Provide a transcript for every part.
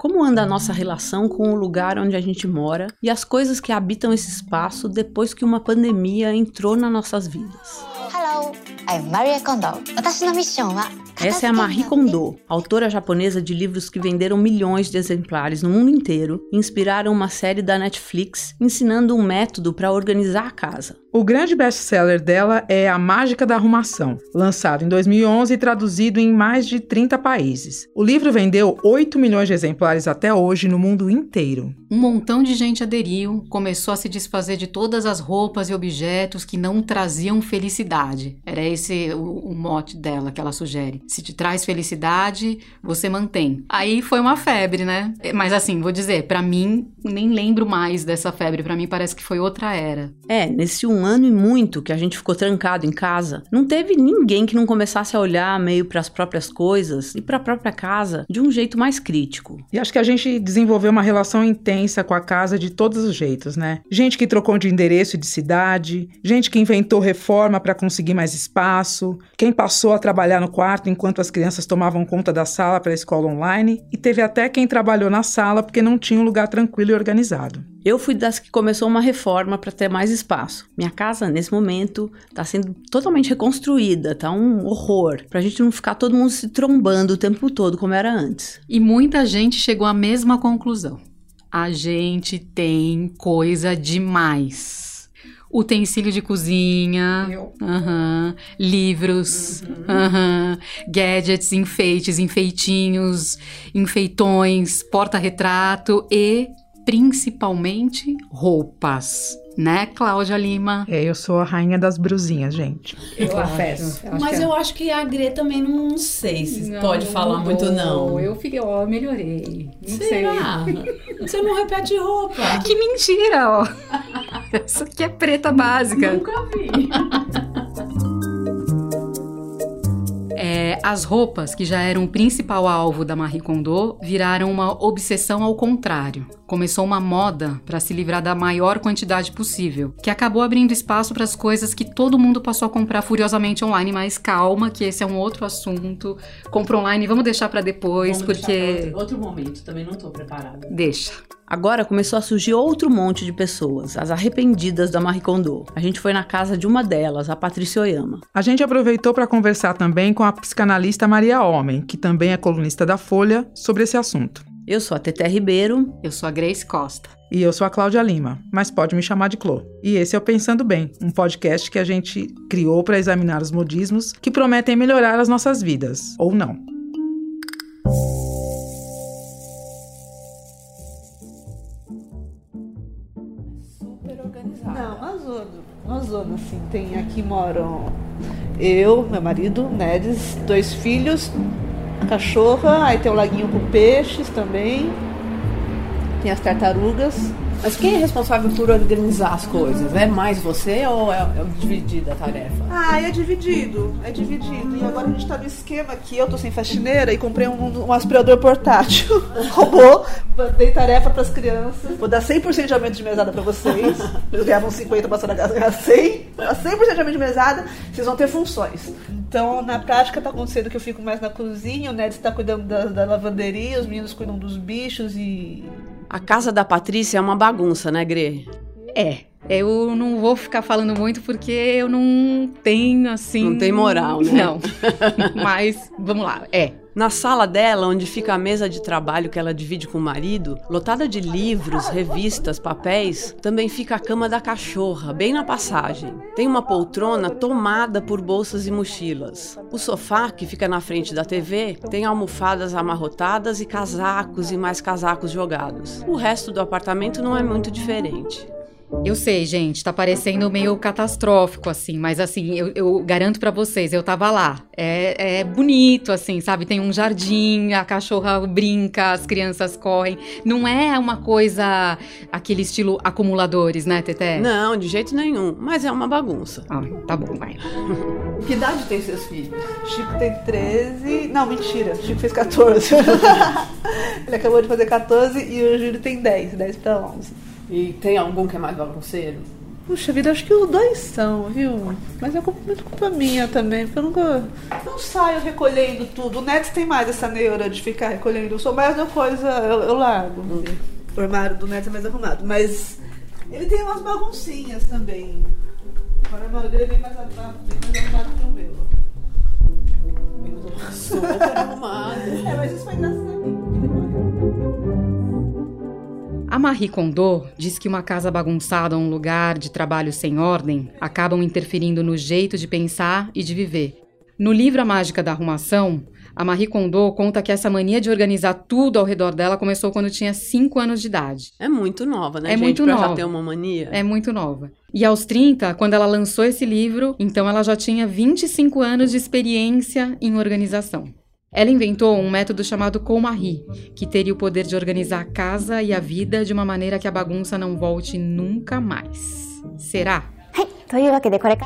Como anda a nossa relação com o lugar onde a gente mora e as coisas que habitam esse espaço depois que uma pandemia entrou nas nossas vidas? Hello, I'm Maria Kondo. Essa é a Marie Kondo, autora japonesa de livros que venderam milhões de exemplares no mundo inteiro e inspiraram uma série da Netflix ensinando um método para organizar a casa. O grande best-seller dela é A Mágica da Arrumação, lançado em 2011 e traduzido em mais de 30 países. O livro vendeu 8 milhões de exemplares até hoje no mundo inteiro. Um montão de gente aderiu, começou a se desfazer de todas as roupas e objetos que não traziam felicidade. Era esse o, o mote dela que ela sugere. Se te traz felicidade, você mantém. Aí foi uma febre, né? Mas assim, vou dizer, para mim, nem lembro mais dessa febre. Para mim parece que foi outra era. É, nesse um ano e muito que a gente ficou trancado em casa, não teve ninguém que não começasse a olhar meio para as próprias coisas e para a própria casa de um jeito mais crítico. E acho que a gente desenvolveu uma relação intensa com a casa de todos os jeitos, né? Gente que trocou de endereço e de cidade, gente que inventou reforma para conseguir mais espaço, quem passou a trabalhar no quarto enquanto as crianças tomavam conta da sala para a escola online, e teve até quem trabalhou na sala porque não tinha um lugar tranquilo e organizado. Eu fui das que começou uma reforma para ter mais espaço. Minha casa, nesse momento, está sendo totalmente reconstruída, tá um horror. Pra gente não ficar todo mundo se trombando o tempo todo como era antes. E muita gente chegou à mesma conclusão. A gente tem coisa demais utensílio de cozinha, uhum, livros, uhum. Uhum, gadgets, enfeites, enfeitinhos, enfeitões, porta-retrato e principalmente roupas. Né, Cláudia Lima? É, eu sou a rainha das brusinhas, gente. Eu confesso. Mas é. eu acho que a Gre também não sei se não, pode falar não, muito, não. Eu fiquei, ó, melhorei. Não Será? sei. Você não repete roupa. Que mentira, ó. Isso aqui é preta básica. Nunca vi. É, as roupas, que já eram o principal alvo da Marie Kondo, viraram uma obsessão ao contrário. Começou uma moda para se livrar da maior quantidade possível, que acabou abrindo espaço para as coisas que todo mundo passou a comprar furiosamente online. Mas calma, que esse é um outro assunto. Compra online, vamos deixar para depois, vamos porque. Outro, outro momento, também não estou preparada. Deixa. Agora começou a surgir outro monte de pessoas, as arrependidas da Marie Kondo. A gente foi na casa de uma delas, a Patrícia Oyama. A gente aproveitou para conversar também com a psicanalista Maria Homem, que também é colunista da Folha, sobre esse assunto. Eu sou a Teté Ribeiro. Eu sou a Grace Costa. E eu sou a Cláudia Lima, mas pode me chamar de Clô. E esse é o Pensando Bem, um podcast que a gente criou para examinar os modismos que prometem melhorar as nossas vidas, ou não. uma zona, assim. Tem aqui moram eu, meu marido, Nedes, dois filhos, cachorra, aí tem o um laguinho com peixes também, tem as tartarugas. Mas quem é responsável por organizar as coisas? É mais você ou é, é dividida a tarefa? Ah, é dividido. É dividido. E agora a gente tá no esquema aqui, eu tô sem faxineira e comprei um, um aspirador portátil. Robô, dei tarefa pras crianças. Vou dar 100% de aumento de mesada pra vocês. Eles ganhavam 50, passando a casa ganhar 100. 100% de aumento de mesada, vocês vão ter funções. Então, na prática, tá acontecendo que eu fico mais na cozinha, o Ned está cuidando da, da lavanderia, os meninos cuidam dos bichos e a casa da Patrícia é uma bagunça, né, Gre? É. Eu não vou ficar falando muito porque eu não tenho assim. Não tem moral, né? Não. Mas vamos lá. É. Na sala dela, onde fica a mesa de trabalho que ela divide com o marido, lotada de livros, revistas, papéis, também fica a cama da cachorra, bem na passagem. Tem uma poltrona tomada por bolsas e mochilas. O sofá, que fica na frente da TV, tem almofadas amarrotadas e casacos e mais casacos jogados. O resto do apartamento não é muito diferente. Eu sei, gente, tá parecendo meio catastrófico, assim, mas assim, eu, eu garanto para vocês, eu tava lá. É, é, bonito, assim, sabe? Tem um jardim, a cachorra brinca, as crianças correm. Não é uma coisa, aquele estilo acumuladores, né, Teté? Não, de jeito nenhum, mas é uma bagunça. Ah, tá bom, vai. que idade tem seus filhos? Chico tem 13. Não, mentira, Chico fez 14. Ele acabou de fazer 14 e o Júlio tem 10, 10 pra 11. E tem algum que é mais bagunceiro? Puxa vida, acho que os dois são, viu? Mas é muito culpa minha também, porque eu nunca. Não saio recolhendo tudo. O Neto tem mais essa neura de ficar recolhendo. Eu sou mais uma coisa, eu, eu largo. O armário do Neto é mais arrumado. Mas ele tem umas baguncinhas também. O armário dele é bem mais arrumado, bem mais arrumado que o meu. Super arrumado. É, mas isso foi engraçado. A Marie Kondo diz que uma casa bagunçada ou um lugar de trabalho sem ordem acabam interferindo no jeito de pensar e de viver. No livro A Mágica da Arrumação, a Marie Kondo conta que essa mania de organizar tudo ao redor dela começou quando tinha 5 anos de idade. É muito nova, né, É gente? muito pra nova. já ter uma mania. É muito nova. E aos 30, quando ela lançou esse livro, então ela já tinha 25 anos de experiência em organização. Ela inventou um método chamado Comarie, que teria o poder de organizar a casa e a vida de uma maneira que a bagunça não volte nunca mais. Será?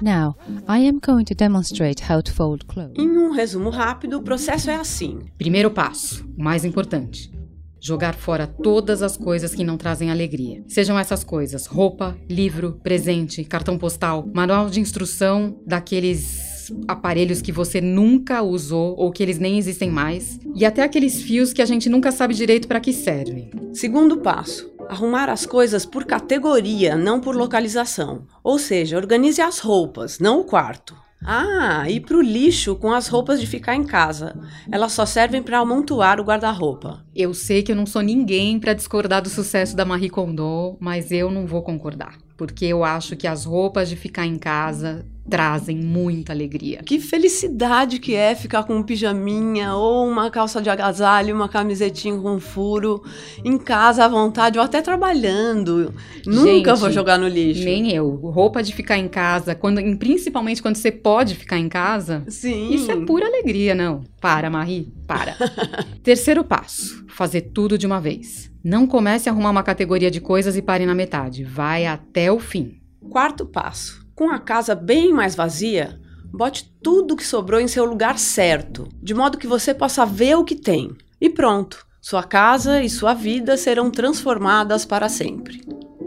Now, I am going to demonstrate how to fold clothes. Em um resumo rápido, o processo é assim. Primeiro passo, o mais importante. Jogar fora todas as coisas que não trazem alegria. Sejam essas coisas roupa, livro, presente, cartão postal, manual de instrução daqueles aparelhos que você nunca usou ou que eles nem existem mais, e até aqueles fios que a gente nunca sabe direito para que servem. Segundo passo, arrumar as coisas por categoria, não por localização. Ou seja, organize as roupas, não o quarto. Ah, e pro lixo com as roupas de ficar em casa. Elas só servem para amontoar o guarda-roupa. Eu sei que eu não sou ninguém para discordar do sucesso da Marie Kondo, mas eu não vou concordar, porque eu acho que as roupas de ficar em casa trazem muita alegria. Que felicidade que é ficar com um pijaminha ou uma calça de agasalho, uma camisetinha com furo em casa à vontade ou até trabalhando. Nunca Gente, vou jogar no lixo. Nem eu. Roupa de ficar em casa, quando, principalmente quando você pode ficar em casa, Sim. isso é pura alegria, não. Para, Marie, para. Terceiro passo: fazer tudo de uma vez. Não comece a arrumar uma categoria de coisas e pare na metade. Vai até o fim. Quarto passo. Com a casa bem mais vazia, bote tudo que sobrou em seu lugar certo, de modo que você possa ver o que tem. E pronto, sua casa e sua vida serão transformadas para sempre.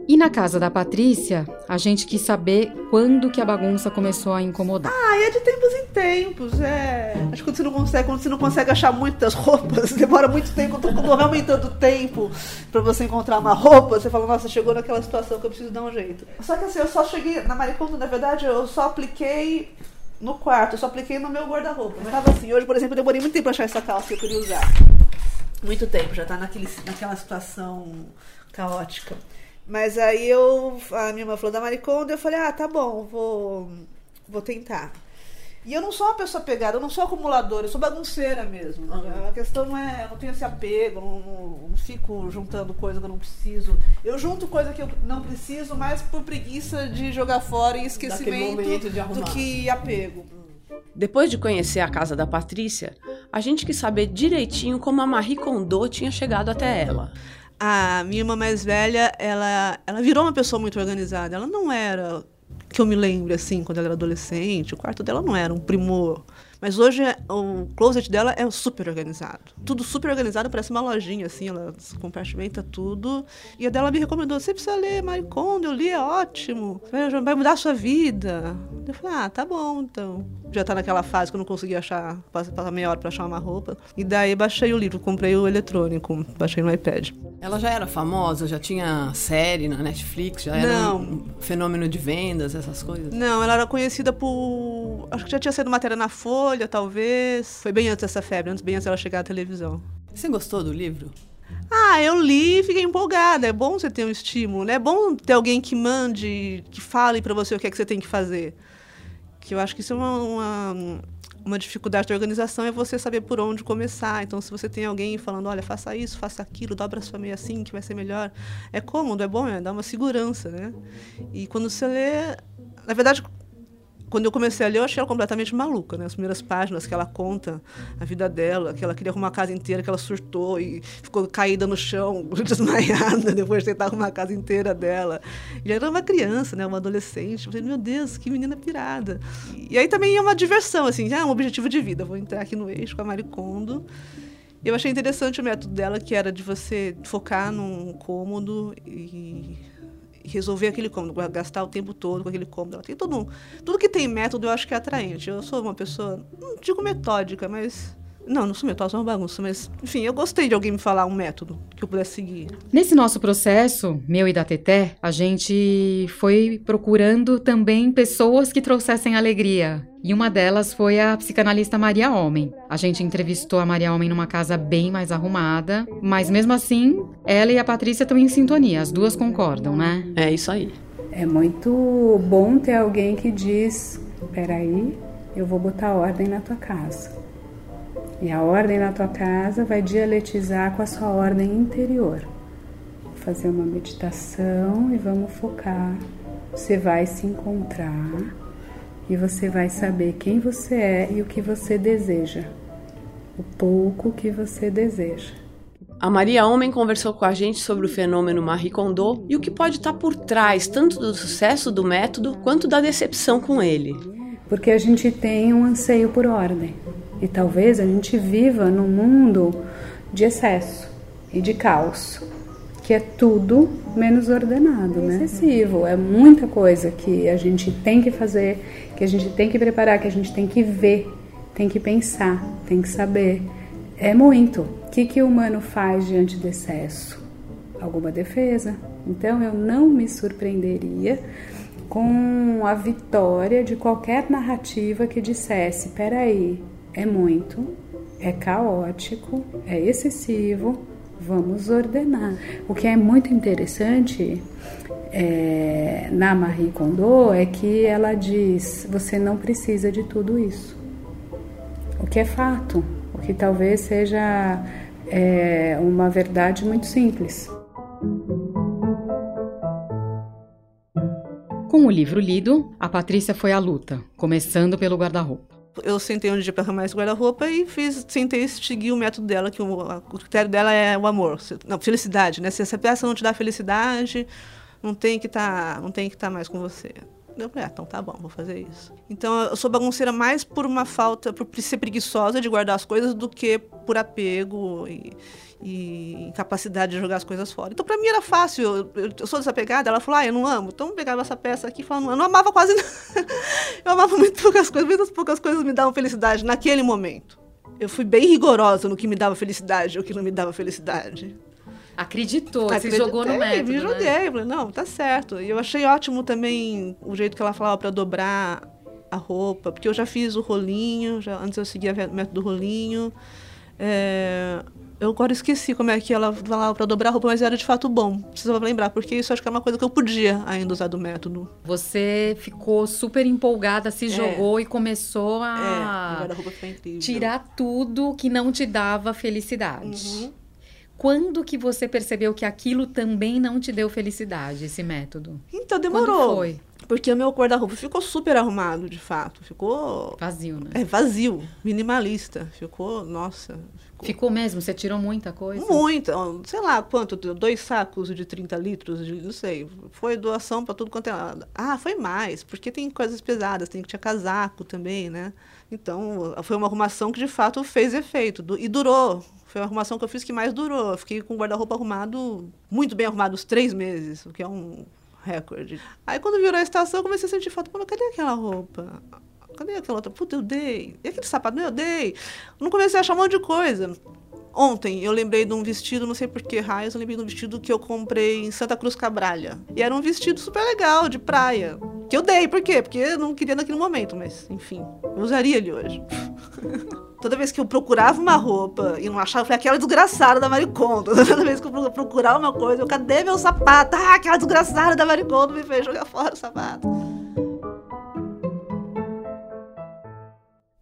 E na casa da Patrícia, a gente quis saber quando que a bagunça começou a incomodar. Ah, é de tempos em tempos, é. Acho que quando você não consegue, quando você não consegue achar muitas roupas, demora muito tempo, quando vai aumentando o tempo pra você encontrar uma roupa, você fala, nossa, chegou naquela situação que eu preciso dar um jeito. Só que assim, eu só cheguei, na Maricondo, na verdade, eu só apliquei no quarto, eu só apliquei no meu guarda-roupa. Mas tava assim, hoje, por exemplo, eu demorei muito tempo pra achar essa calça que eu queria usar. Muito tempo, já tá naquele, naquela situação caótica. Mas aí eu, a minha irmã falou da Maricondo, eu falei, ah, tá bom, vou, vou tentar. E eu não sou uma pessoa pegada, eu não sou acumuladora, eu sou bagunceira mesmo. A questão não é, eu não tenho esse apego, eu não, não- não fico juntando coisa que eu não preciso. Eu junto coisa que eu não preciso, mas por preguiça de jogar fora e esquecimento do que apego. Depois de conhecer a casa da Patrícia, a gente quis saber direitinho como a Marie Kondo tinha chegado até ela. A minha irmã mais velha, ela, ela virou uma pessoa muito organizada. Ela não era, que eu me lembro, assim, quando ela era adolescente, o quarto dela não era um primor. Mas hoje o closet dela é super organizado. Tudo super organizado, parece uma lojinha, assim, ela compartimenta tudo. E a dela me recomendou, você precisa ler Marie Kondo, eu li, é ótimo. Vai mudar a sua vida. Eu falei, ah, tá bom, então. Já tá naquela fase que eu não conseguia achar, passar meia hora pra achar uma roupa. E daí baixei o livro, comprei o eletrônico, baixei no iPad. Ela já era famosa, já tinha série na Netflix, já era Não. um fenômeno de vendas, essas coisas. Não, ela era conhecida por. Acho que já tinha sido matéria na Folha, talvez. Foi bem antes dessa febre, antes, bem antes dela chegar à televisão. Você gostou do livro? Ah, eu li e fiquei empolgada. É bom você ter um estímulo, né? É bom ter alguém que mande, que fale pra você o que é que você tem que fazer. Que eu acho que isso é uma, uma, uma dificuldade da organização, é você saber por onde começar. Então, se você tem alguém falando, olha, faça isso, faça aquilo, dobra a sua meia assim, que vai ser melhor. É cômodo, é bom, é, dá uma segurança, né? E quando você lê... Na verdade, quando eu comecei a ler, eu achei ela completamente maluca, né? As primeiras páginas que ela conta a vida dela, que ela queria arrumar a casa inteira, que ela surtou e ficou caída no chão, desmaiada, depois de tentar arrumar a casa inteira dela. E era uma criança, né? Uma adolescente. Eu falei, meu Deus, que menina pirada. E aí também é uma diversão, assim, já é um objetivo de vida. Vou entrar aqui no eixo com a Maricondo. Eu achei interessante o método dela, que era de você focar num cômodo e resolver aquele cômodo, gastar o tempo todo com aquele cômodo. Tem todo um, tudo que tem método eu acho que é atraente. Eu sou uma pessoa, não digo metódica, mas não, não sou metódica, sou uma bagunça, mas enfim, eu gostei de alguém me falar um método que eu pudesse seguir. Nesse nosso processo, meu e da Teté, a gente foi procurando também pessoas que trouxessem alegria. E uma delas foi a psicanalista Maria Homem. A gente entrevistou a Maria Homem numa casa bem mais arrumada, mas mesmo assim, ela e a Patrícia estão em sintonia, as duas concordam, né? É isso aí. É muito bom ter alguém que diz: peraí, eu vou botar ordem na tua casa. E a ordem na tua casa vai dialetizar com a sua ordem interior. Vou fazer uma meditação e vamos focar. Você vai se encontrar e você vai saber quem você é e o que você deseja. O pouco que você deseja. A Maria Homem conversou com a gente sobre o fenômeno Marie Kondo e o que pode estar por trás tanto do sucesso do método quanto da decepção com ele. Porque a gente tem um anseio por ordem. E talvez a gente viva num mundo de excesso e de caos, que é tudo menos ordenado, né? Excessivo, é muita coisa que a gente tem que fazer, que a gente tem que preparar, que a gente tem que ver, tem que pensar, tem que saber. É muito. O que, que o humano faz diante do excesso? Alguma defesa. Então eu não me surpreenderia com a vitória de qualquer narrativa que dissesse: peraí, é muito, é caótico, é excessivo, vamos ordenar. O que é muito interessante é, na Marie Kondo é que ela diz: você não precisa de tudo isso. O que é fato, o que talvez seja é, uma verdade muito simples. Com o livro lido, a Patrícia foi à luta, começando pelo guarda-roupa eu sentei um dia para arrumar esse guarda-roupa e fiz, sentei seguir o método dela, que o, o, critério dela é o amor, não, felicidade, né? Se essa peça não te dá felicidade, não tem que tá, estar tá mais com você. Eu falei, ah, então tá bom, vou fazer isso. Então eu sou bagunceira mais por uma falta, por ser preguiçosa de guardar as coisas do que por apego e, e incapacidade de jogar as coisas fora. Então para mim era fácil, eu, eu, eu, sou desapegada, ela falou, ah, eu não amo. Então eu pegava essa peça aqui e falava, eu não amava quase nada. eu amava muito poucas coisas, muitas poucas coisas me davam felicidade naquele momento. Eu fui bem rigorosa no que me dava felicidade e o que não me dava felicidade. Acreditou, Acreditei, se jogou no método, me joguei, né? falei, não, tá certo. E eu achei ótimo também o jeito que ela falava para dobrar a roupa, porque eu já fiz o rolinho, já, antes eu seguia o método rolinho. É, eu agora esqueci como é que ela falava para dobrar a roupa, mas era de fato bom. Precisava lembrar, porque isso acho que é uma coisa que eu podia ainda usar do método. Você ficou super empolgada, se é. jogou e começou a é, tirar tudo que não te dava felicidade. Uhum. Quando que você percebeu que aquilo também não te deu felicidade, esse método? Então, demorou. Quando foi? Porque o meu guarda-roupa ficou super arrumado, de fato. Ficou. Vazio, né? É, vazio. Minimalista. Ficou, nossa. Ficou, ficou mesmo? Você tirou muita coisa? Muita. Sei lá quanto. Dois sacos de 30 litros, de, não sei. Foi doação para tudo quanto é. Ah, foi mais. Porque tem coisas pesadas. Tem que tinha casaco também, né? Então, foi uma arrumação que de fato fez efeito. E durou foi a arrumação que eu fiz que mais durou. Eu fiquei com o guarda-roupa arrumado, muito bem arrumado, uns três meses, o que é um recorde. Aí quando virou a estação, eu comecei a sentir falta. Pô, mas cadê aquela roupa? Cadê aquela outra? Puta, eu dei. E aquele sapato? eu dei. Não comecei a achar um monte de coisa. Ontem eu lembrei de um vestido, não sei por que raios, eu lembrei de um vestido que eu comprei em Santa Cruz Cabralha. E era um vestido super legal, de praia. Que eu dei, por quê? Porque eu não queria naquele momento, mas enfim, eu usaria ele hoje. Toda vez que eu procurava uma roupa e não achava, foi aquela desgraçada da Maricondo. Toda vez que eu procurava uma coisa, eu, cadê meu sapato? Ah, aquela desgraçada da Maricondo me fez jogar fora o sapato.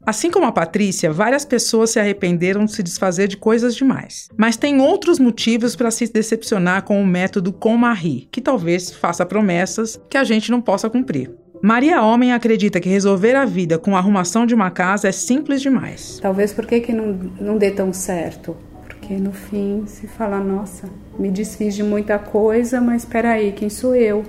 Assim como a Patrícia, várias pessoas se arrependeram de se desfazer de coisas demais. Mas tem outros motivos para se decepcionar com o método com Marie, que talvez faça promessas que a gente não possa cumprir. Maria Homem acredita que resolver a vida com a arrumação de uma casa é simples demais. Talvez por que, que não, não dê tão certo? Porque no fim se fala, nossa, me desfiz de muita coisa, mas espera aí, quem sou eu?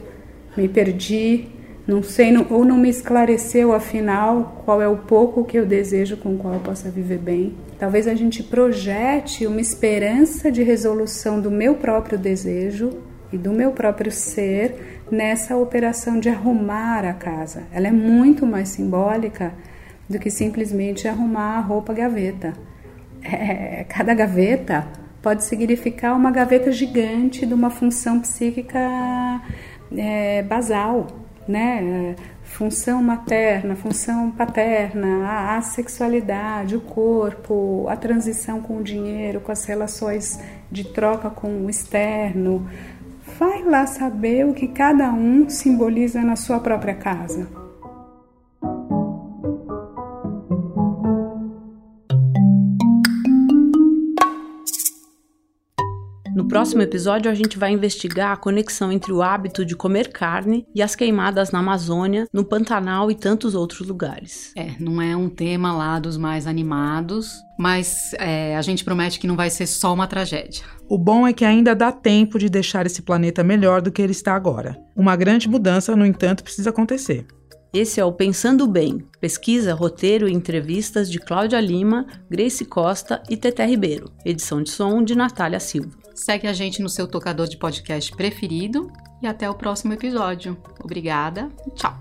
Me perdi, não sei, não, ou não me esclareceu afinal qual é o pouco que eu desejo com o qual eu possa viver bem. Talvez a gente projete uma esperança de resolução do meu próprio desejo e do meu próprio ser nessa operação de arrumar a casa. Ela é muito mais simbólica do que simplesmente arrumar a roupa gaveta. É, cada gaveta pode significar uma gaveta gigante de uma função psíquica é, basal, né? Função materna, função paterna, a, a sexualidade, o corpo, a transição com o dinheiro, com as relações de troca com o externo. Vai lá saber o que cada um simboliza na sua própria casa. No próximo episódio, a gente vai investigar a conexão entre o hábito de comer carne e as queimadas na Amazônia, no Pantanal e tantos outros lugares. É, não é um tema lá dos mais animados, mas é, a gente promete que não vai ser só uma tragédia. O bom é que ainda dá tempo de deixar esse planeta melhor do que ele está agora. Uma grande mudança, no entanto, precisa acontecer. Esse é o Pensando Bem, pesquisa, roteiro e entrevistas de Cláudia Lima, Grace Costa e Teté Ribeiro, edição de som de Natália Silva. Segue a gente no seu tocador de podcast preferido e até o próximo episódio. Obrigada e tchau!